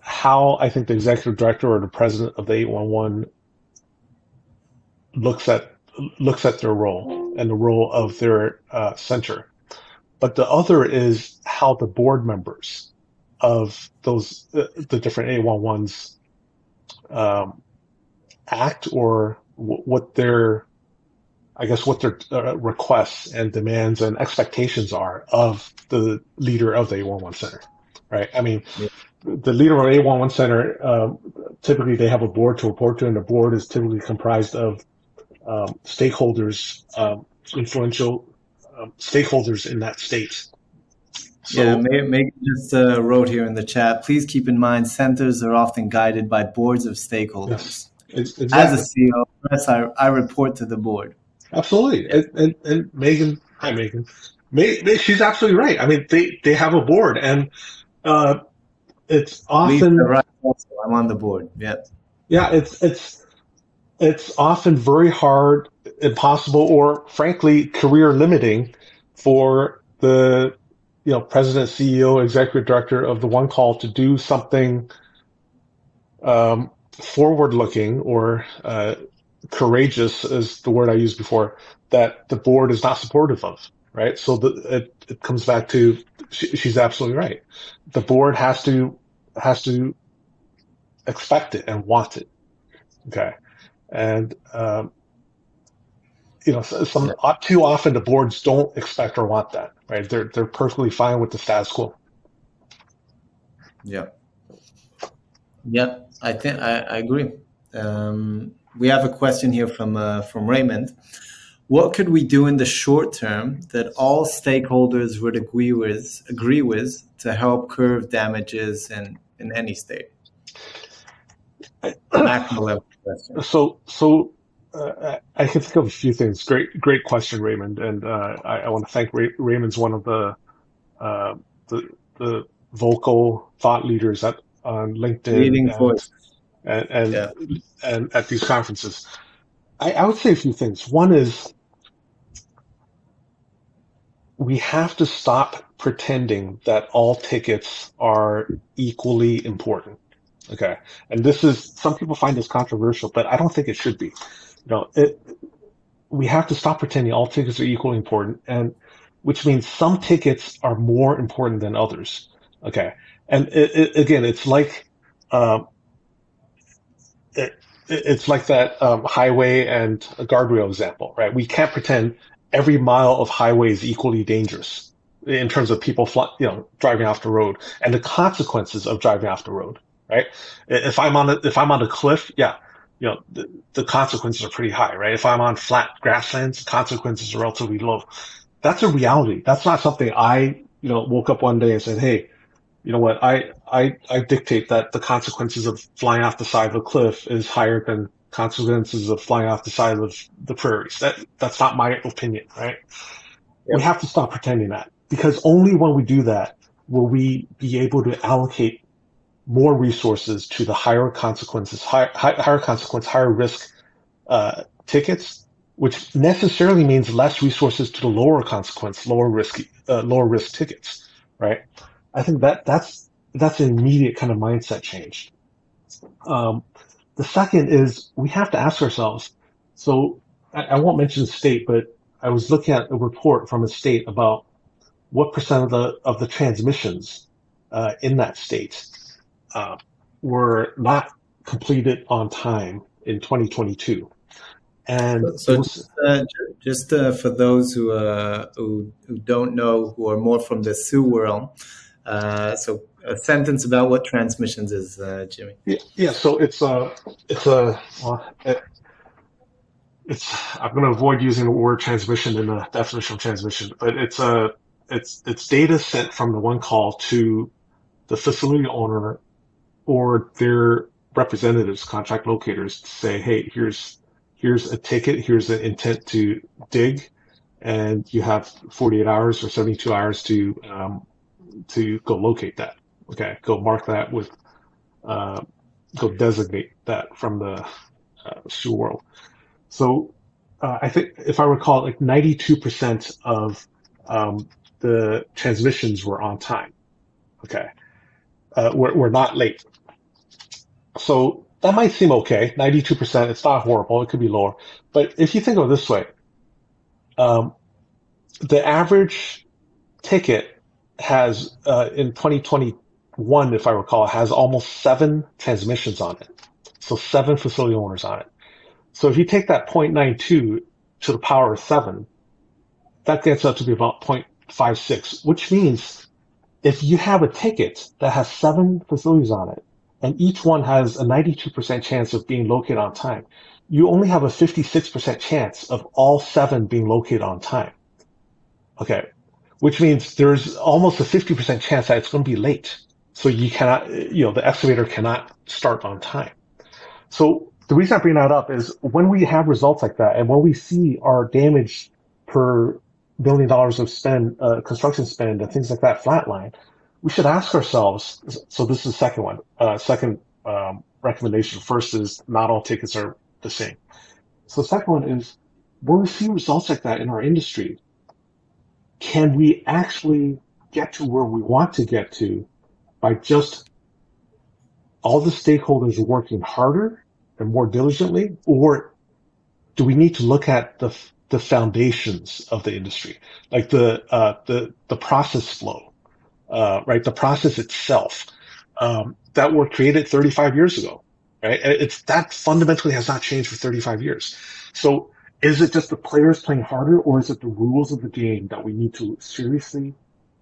Speaker 2: how I think the executive director or the president of the 811 looks at looks at their role and the role of their uh, center. But the other is how the board members of those uh, the different 811s um, act or w- what their I guess what their uh, requests and demands and expectations are of the leader of the 811 center, right? I mean, yeah. the leader of 811 center, uh, typically they have a board to report to, and the board is typically comprised of um, stakeholders, um, influential um, stakeholders in that state.
Speaker 1: So, yeah, Megan just uh, wrote here in the chat. Please keep in mind, centers are often guided by boards of stakeholders. Yes, exactly. As a CEO, yes, I, I report to the board.
Speaker 2: Absolutely, and, and, and Megan, hi Megan, May, she's absolutely right. I mean, they they have a board, and uh, it's often
Speaker 1: right. Also, I'm on the board. Yeah,
Speaker 2: yeah, it's it's it's often very hard, impossible, or frankly, career limiting for the you know president, CEO, executive director of the one call to do something um, forward looking or uh, courageous is the word I used before that the board is not supportive of. Right, so the, it, it comes back to she, she's absolutely right. The board has to has to expect it and want it. Okay and um, you know, some too often the boards don't expect or want that, right? They're they're perfectly fine with the status quo.
Speaker 1: Yeah, yeah, I think I, I agree. Um, we have a question here from uh, from Raymond. What could we do in the short term that all stakeholders would agree with agree with to help curb damages in in any state? [CLEARS THROAT]
Speaker 2: Macro level so, so uh, I can think of a few things. Great, great question, Raymond. And uh, I, I, want to thank Ray, Raymond's one of the, uh, the the vocal thought leaders at on LinkedIn,
Speaker 1: leading and, voice,
Speaker 2: and and, yeah. and at these conferences. I, I would say a few things. One is we have to stop pretending that all tickets are equally important. Okay. And this is, some people find this controversial, but I don't think it should be. You know, it, we have to stop pretending all tickets are equally important and which means some tickets are more important than others. Okay. And it, it, again, it's like, um, it, it's like that um, highway and guardrail example, right? We can't pretend every mile of highway is equally dangerous in terms of people, fly, you know, driving off the road and the consequences of driving off the road right? If I'm on a, if I'm on a cliff, yeah, you know, the, the consequences are pretty high, right? If I'm on flat grasslands, consequences are relatively low. That's a reality. That's not something I, you know, woke up one day and said, Hey, you know what? I, I, I dictate that the consequences of flying off the side of a cliff is higher than consequences of flying off the side of the prairies. That, that's not my opinion, right? We have to stop pretending that because only when we do that will we be able to allocate more resources to the higher consequences, higher, higher consequence, higher risk uh, tickets, which necessarily means less resources to the lower consequence, lower risk, uh, lower risk tickets, right? I think that that's that's an immediate kind of mindset change. Um, the second is we have to ask ourselves. So I, I won't mention the state, but I was looking at a report from a state about what percent of the of the transmissions uh, in that state uh, were not completed on time in 2022. And
Speaker 1: so, was, uh, just uh, for those who, uh, who, who don't know, who are more from the SUE world, uh, so a sentence about what transmissions is, uh, Jimmy.
Speaker 2: Yeah, yeah, so it's a it's a it's I'm going to avoid using the word transmission in the definition of transmission, but it's a it's it's data sent from the one call to the facility owner or their representatives, contract locators, to say, hey, here's here's a ticket, here's an intent to dig, and you have 48 hours or 72 hours to um, to go locate that. Okay, go mark that with, uh, go designate that from the uh, world. So uh, I think if I recall, like 92% of um, the transmissions were on time. Okay, uh, we're, we're not late. So that might seem okay. 92%, it's not horrible. It could be lower. But if you think of it this way, um, the average ticket has, uh, in 2021, if I recall, has almost seven transmissions on it. So seven facility owners on it. So if you take that 0.92 to the power of seven, that gets up to be about 0.56, which means if you have a ticket that has seven facilities on it, and each one has a 92% chance of being located on time, you only have a 56% chance of all seven being located on time. Okay. Which means there's almost a 50% chance that it's going to be late. So you cannot, you know, the excavator cannot start on time. So the reason I bring that up is when we have results like that and when we see our damage per billion dollars of spend, uh, construction spend and things like that flatline, we should ask ourselves. So this is the second one. Uh, second um, recommendation. First is not all tickets are the same. So the second one is when we see results like that in our industry, can we actually get to where we want to get to by just all the stakeholders working harder and more diligently, or do we need to look at the the foundations of the industry, like the uh, the the process flow, uh, right? The process itself um, that were created 35 years ago, right? It's that fundamentally has not changed for 35 years. So is it just the players playing harder, or is it the rules of the game that we need to seriously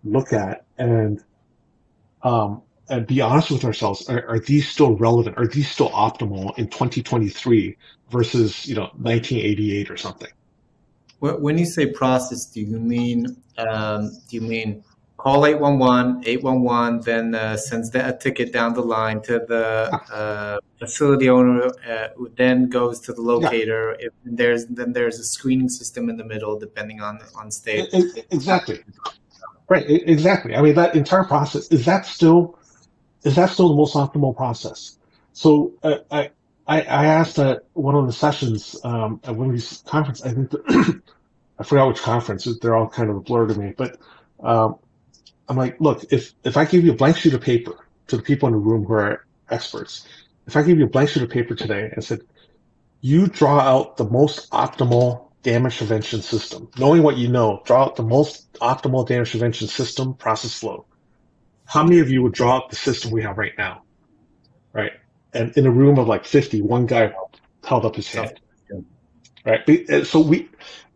Speaker 2: look at and um, and be honest with ourselves? Are, are these still relevant? Are these still optimal in 2023 versus you know 1988 or something?
Speaker 1: When you say process, do you mean um, do you mean call 811, 811 then uh, sends that ticket down the line to the uh, facility owner, uh, who then goes to the locator. Yeah. If there's then there's a screening system in the middle, depending on on state.
Speaker 2: Exactly. Right. Exactly. I mean, that entire process is that still is that still the most optimal process? So uh, I, I I asked at one of the sessions um, at one of these conferences. I think the, [CLEARS THROAT] I forgot which conference. They're all kind of a blur to me, but um, I'm like, look, if, if I give you a blank sheet of paper to the people in the room who are experts, if I give you a blank sheet of paper today and said, you draw out the most optimal damage prevention system, knowing what you know, draw out the most optimal damage prevention system process flow. How many of you would draw out the system we have right now? Right. And in a room of like 50, one guy held up his hand. Right. So we,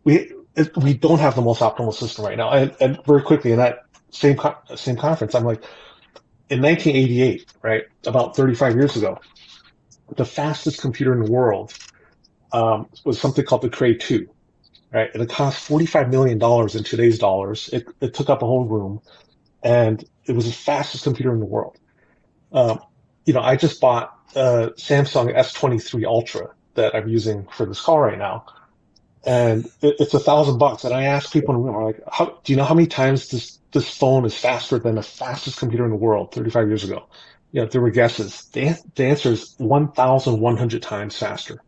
Speaker 2: we, we don't have the most optimal system right now. And, and very quickly, and that same same conference. I'm like, in 1988, right, about 35 years ago, the fastest computer in the world um, was something called the Cray 2, right? And it cost 45 million dollars in today's dollars. It, it took up a whole room, and it was the fastest computer in the world. Um, you know, I just bought a Samsung S23 Ultra that I'm using for this call right now and it's a thousand bucks. And I ask people in the room, I'm like, how, do you know how many times this, this phone is faster than the fastest computer in the world 35 years ago? Know, there were guesses. The, the answer is 1,100 times faster.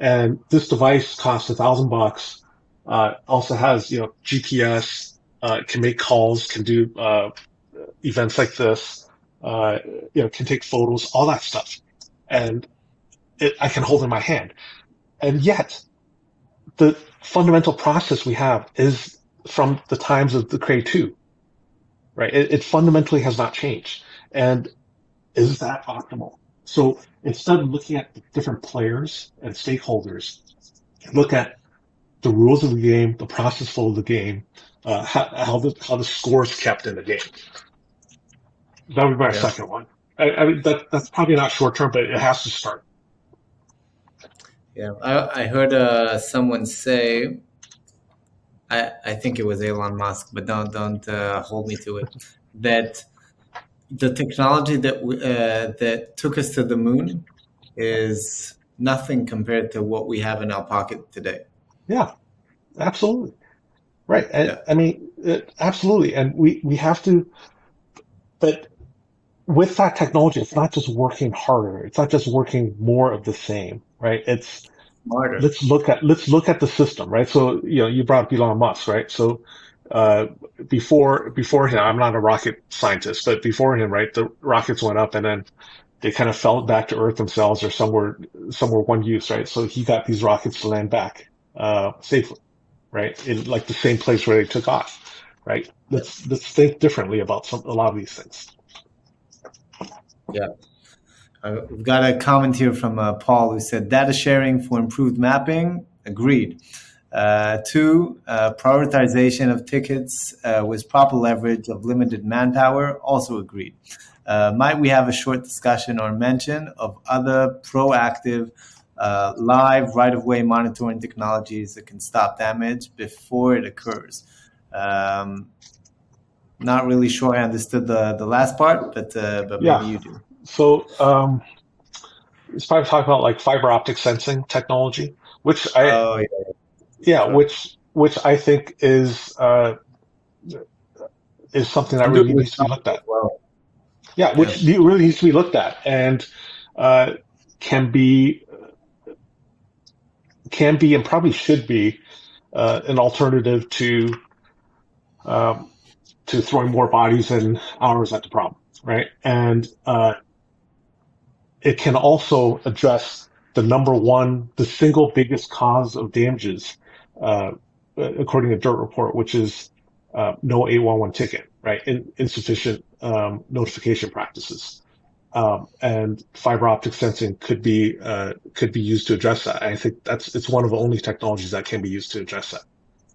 Speaker 2: And this device costs a thousand bucks. Uh, also has, you know, GPS, uh, can make calls, can do, uh, events like this, uh, you know, can take photos, all that stuff. And it, I can hold in my hand. And yet the fundamental process we have is from the times of the Cray 2. right? It, it fundamentally has not changed. And is that optimal? So instead of looking at the different players and stakeholders, look at the rules of the game, the process flow of the game, uh, how, how the how the scores kept in the game. That would be my yeah. second one. I, I mean, that that's probably not short term, but it has to start.
Speaker 1: Yeah, I, I heard uh, someone say, I, I think it was Elon Musk, but don't don't uh, hold me to it, that the technology that uh, that took us to the moon is nothing compared to what we have in our pocket today.
Speaker 2: Yeah, absolutely. Right. Yeah. I, I mean, it, absolutely. And we, we have to, but with that technology, it's not just working harder. It's not just working more of the same, right? It's smarter. Let's look at let's look at the system, right? So you know, you brought up Elon Musk, right? So uh, before before him, I'm not a rocket scientist, but before him, right, the rockets went up and then they kind of fell back to Earth themselves or somewhere somewhere one use, right? So he got these rockets to land back uh, safely, right, in like the same place where they took off, right? Let's let's think differently about some a lot of these things.
Speaker 1: Yeah. Uh, we've got a comment here from uh, Paul who said data sharing for improved mapping. Agreed. Uh, two, uh, prioritization of tickets uh, with proper leverage of limited manpower. Also agreed. Uh, might we have a short discussion or mention of other proactive live right of way monitoring technologies that can stop damage before it occurs? Um, not really sure I understood the, the last part, but but yeah. maybe you do.
Speaker 2: So um, it's probably talking about like fiber optic sensing technology, which I oh, yeah, yeah sure. which which I think is uh, is something that really needs to be looked at. Well. Yeah, which yeah. really needs to be looked at and uh, can be can be and probably should be uh, an alternative to um, to throwing more bodies and hours at the problem, right? And uh, it can also address the number one, the single biggest cause of damages, uh, according to Dirt Report, which is uh, no 811 ticket, right? In, insufficient um, notification practices. Um, and fiber optic sensing could be uh, could be used to address that. I think that's it's one of the only technologies that can be used to address that,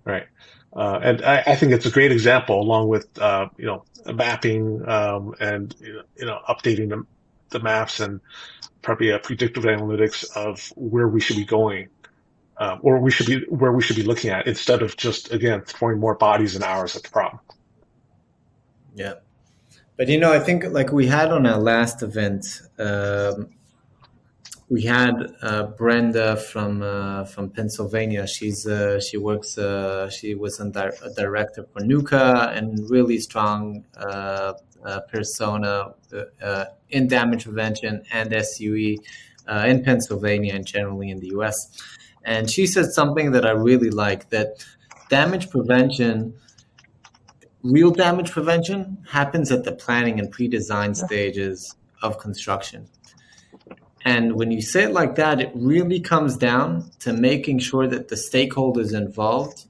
Speaker 2: right? Uh, and I, I, think it's a great example, along with uh, you know mapping um, and you know updating the, the maps and probably a predictive analytics of where we should be going, um, or we should be where we should be looking at instead of just again throwing more bodies and hours at the problem.
Speaker 1: Yeah, but you know, I think like we had on our last event, um, we had uh, Brenda from uh, from Pennsylvania. She's uh, she works. Uh, she was a, di- a, director for NUCA and really strong uh, uh, persona uh, in damage prevention and SUE uh, in Pennsylvania and generally in the US. And she said something that I really like that damage prevention, real damage prevention, happens at the planning and pre design stages of construction. And when you say it like that, it really comes down to making sure that the stakeholders involved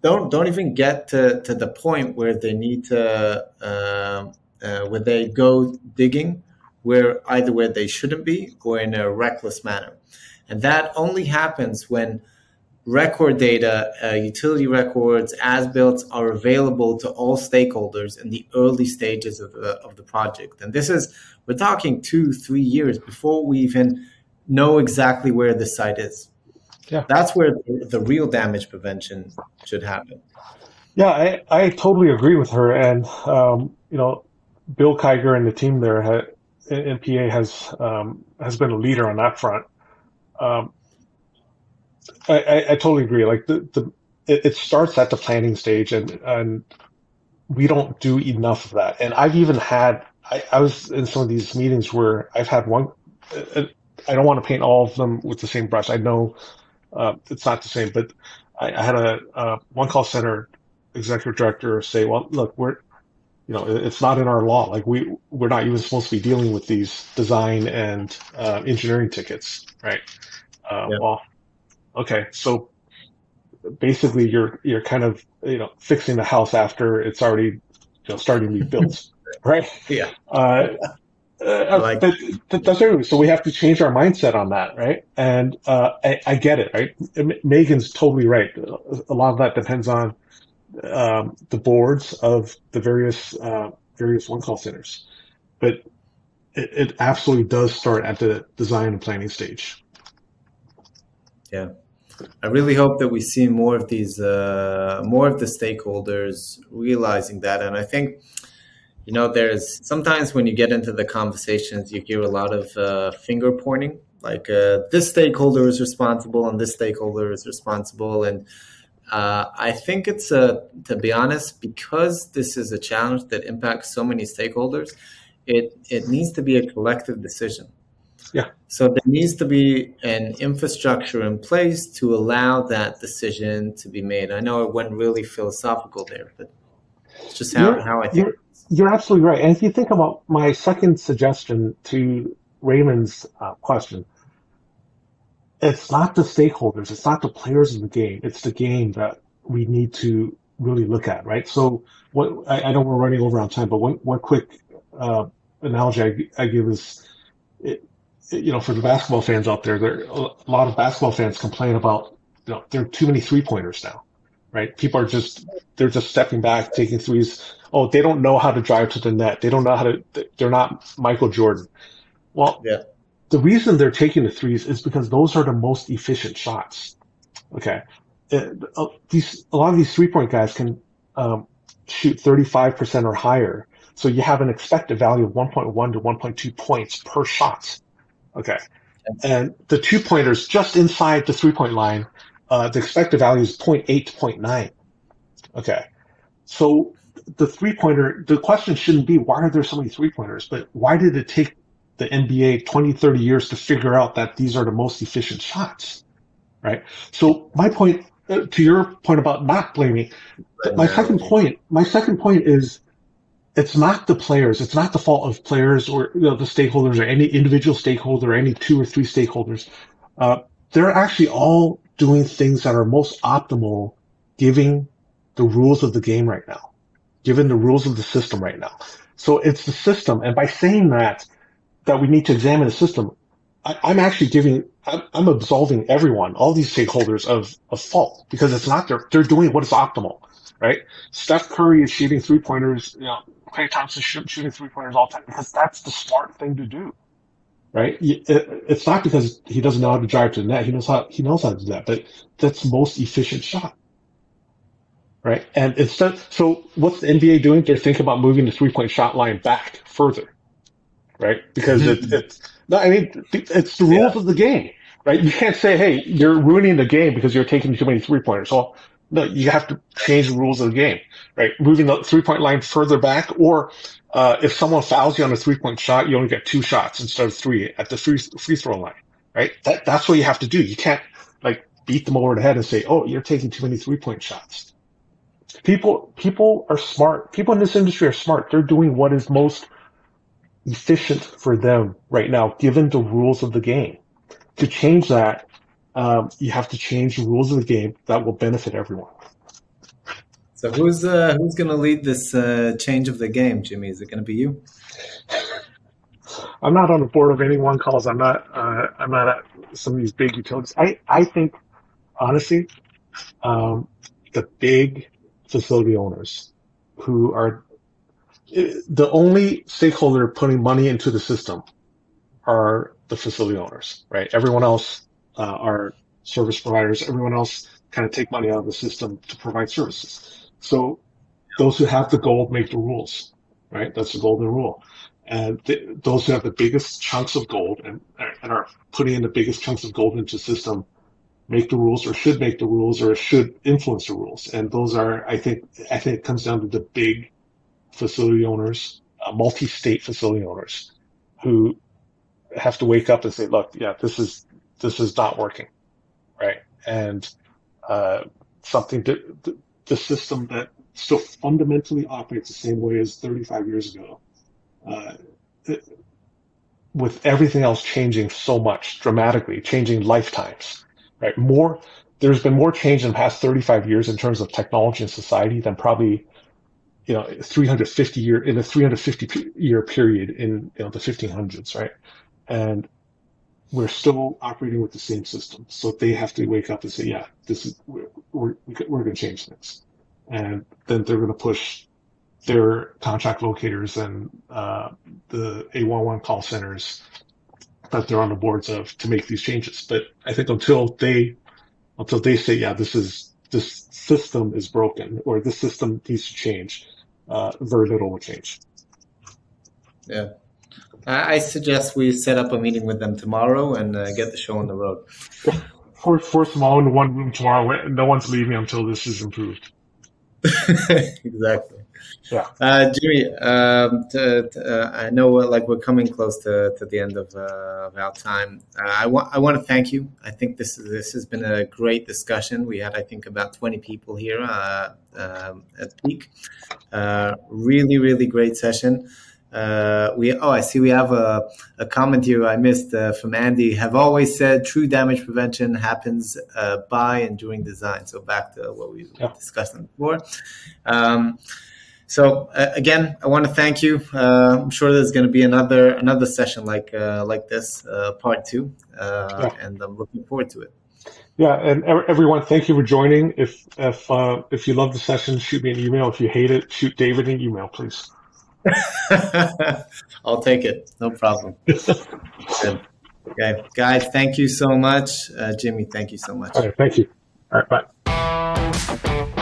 Speaker 1: don't don't even get to, to the point where they need to uh, uh, where they go digging where either where they shouldn't be or in a reckless manner. And that only happens when record data uh, utility records as built are available to all stakeholders in the early stages of the, of the project and this is we're talking two three years before we even know exactly where the site is yeah. That's where the real damage prevention should happen.
Speaker 2: Yeah, I, I totally agree with her. And, um, you know, Bill Kiger and the team there at NPA has um, has been a leader on that front. Um, I, I, I, totally agree. Like the, the it, it, starts at the planning stage, and and we don't do enough of that. And I've even had I, I was in some of these meetings where I've had one. I don't want to paint all of them with the same brush. I know uh, it's not the same. But I, I had a, a, one call center executive director say, "Well, look, we're you know, it's not in our law. Like we we're not even supposed to be dealing with these design and uh, engineering tickets, right? Uh, yeah. Well, okay, so basically you're you're kind of you know fixing the house after it's already you know, starting to be built, [LAUGHS] right?
Speaker 1: Yeah.
Speaker 2: Uh, uh, like, that, that, that's everything. So we have to change our mindset on that, right? And uh, I, I, get it, right? Megan's totally right. A lot of that depends on um, the boards of the various uh, various one call centers, but it, it absolutely does start at the design and planning stage.
Speaker 1: Yeah. I really hope that we see more of these, uh, more of the stakeholders realizing that. And I think, you know, there's sometimes when you get into the conversations, you hear a lot of uh, finger pointing, like uh, this stakeholder is responsible and this stakeholder is responsible. And uh, I think it's a, to be honest, because this is a challenge that impacts so many stakeholders, it it needs to be a collective decision.
Speaker 2: Yeah.
Speaker 1: So there needs to be an infrastructure in place to allow that decision to be made. I know it went really philosophical there, but it's just how, how I think.
Speaker 2: You're, you're, absolutely right. And if you think about my second suggestion to Raymond's uh, question, it's not the stakeholders, it's not the players in the game, it's the game that we need to really look at, right? So what I, I know we're running over on time, but one, one quick uh, analogy I, I give is, it, you know, for the basketball fans out there, there a lot of basketball fans complain about, you know, there are too many three pointers now, right? People are just they're just stepping back, taking threes. Oh, they don't know how to drive to the net. They don't know how to. They're not Michael Jordan. Well,
Speaker 1: yeah.
Speaker 2: The reason they're taking the threes is because those are the most efficient shots. Okay, uh, these a lot of these three point guys can um, shoot 35% or higher. So you have an expected value of 1.1 to 1.2 points per shot. Okay. And the two pointers just inside the three point line, uh, the expected value is 0.8 to 0.9. Okay. So the three pointer, the question shouldn't be why are there so many three pointers, but why did it take the NBA 20, 30 years to figure out that these are the most efficient shots? Right. So my point uh, to your point about not blaming, my second point, my second point is it's not the players. It's not the fault of players or you know, the stakeholders or any individual stakeholder or any two or three stakeholders. Uh, they're actually all doing things that are most optimal, giving the rules of the game right now, given the rules of the system right now. So it's the system, and by saying that, that we need to examine the system, I, am actually giving, I'm, I'm, absolving everyone, all these stakeholders of of fault because it's not their, they're doing what is optimal, right? Steph Curry is shooting three pointers, you know, Klay Thompson shooting three pointers all the time because that's the smart thing to do, right? It's not because he doesn't know how to drive to the net. He knows how he knows how to do that, but that's the most efficient shot, right? And instead, so what's the NBA doing? They're thinking about moving the three point shot line back further, right? Because it, mm-hmm. it's no, I mean it's the rules yeah. of the game, right? You can't say, hey, you're ruining the game because you're taking too many three pointers. Well, no, you have to change the rules of the game, right? Moving the three point line further back, or uh, if someone fouls you on a three point shot, you only get two shots instead of three at the free free throw line, right? That that's what you have to do. You can't like beat them over the head and say, "Oh, you're taking too many three point shots." People people are smart. People in this industry are smart. They're doing what is most efficient for them right now, given the rules of the game. To change that um, you have to change the rules of the game that will benefit everyone.
Speaker 1: So who's uh, who's going to lead this uh, change of the game, Jimmy? Is it going to be you?
Speaker 2: I'm not on the board of any one calls. I'm not. Uh, I'm not at some of these big utilities. I I think honestly, um, the big facility owners who are the only stakeholder putting money into the system are the facility owners, right? Everyone else uh, our service providers, everyone else kind of take money out of the system to provide services. So those who have the gold make the rules, right? That's the golden rule. And th- those who have the biggest chunks of gold and, and are putting in the biggest chunks of gold into the system make the rules or should make the rules or should influence the rules. And those are, I think, I think it comes down to the big facility owners, uh, multi-state facility owners who have to wake up and say, look, yeah, this is, this is not working, right? And uh, something to, the, the system that still fundamentally operates the same way as 35 years ago, uh, it, with everything else changing so much dramatically, changing lifetimes, right? More, there's been more change in the past 35 years in terms of technology and society than probably you know 350 year in a 350 year period in you know the 1500s, right? And we're still operating with the same system. So they have to wake up and say, yeah, this is we're we're, we're going to change things, and then they're going to push their contract locators and uh, the 811 call centers that they're on the boards of to make these changes. But I think until they until they say, yeah, this is this system is broken or this system needs to change, uh, very little will change.
Speaker 1: Yeah. I suggest we set up a meeting with them tomorrow and uh, get the show on the road.
Speaker 2: For, for small in one room tomorrow, no one's leaving until this is improved. [LAUGHS]
Speaker 1: exactly. Yeah. Uh, Jimmy, um, to, to, uh, I know uh, like we're coming close to, to the end of, uh, of our time. Uh, I want I want to thank you. I think this this has been a great discussion. We had I think about twenty people here uh, um, at Peak. really, really great session. Uh, we oh I see we have a, a comment here I missed uh, from Andy. Have always said true damage prevention happens uh, by and during design. So back to what we yeah. discussed before. Um, so uh, again, I want to thank you. Uh, I'm sure there's going to be another another session like uh, like this, part two, yeah. and I'm looking forward to it.
Speaker 2: Yeah, and everyone, thank you for joining. If if if you love the session, shoot me an email. If you hate it, shoot David an email, please. [LAUGHS]
Speaker 1: I'll take it. No problem. Good. Okay. Guys, thank you so much. Uh, Jimmy, thank you so much.
Speaker 2: Thank you. All right. Bye.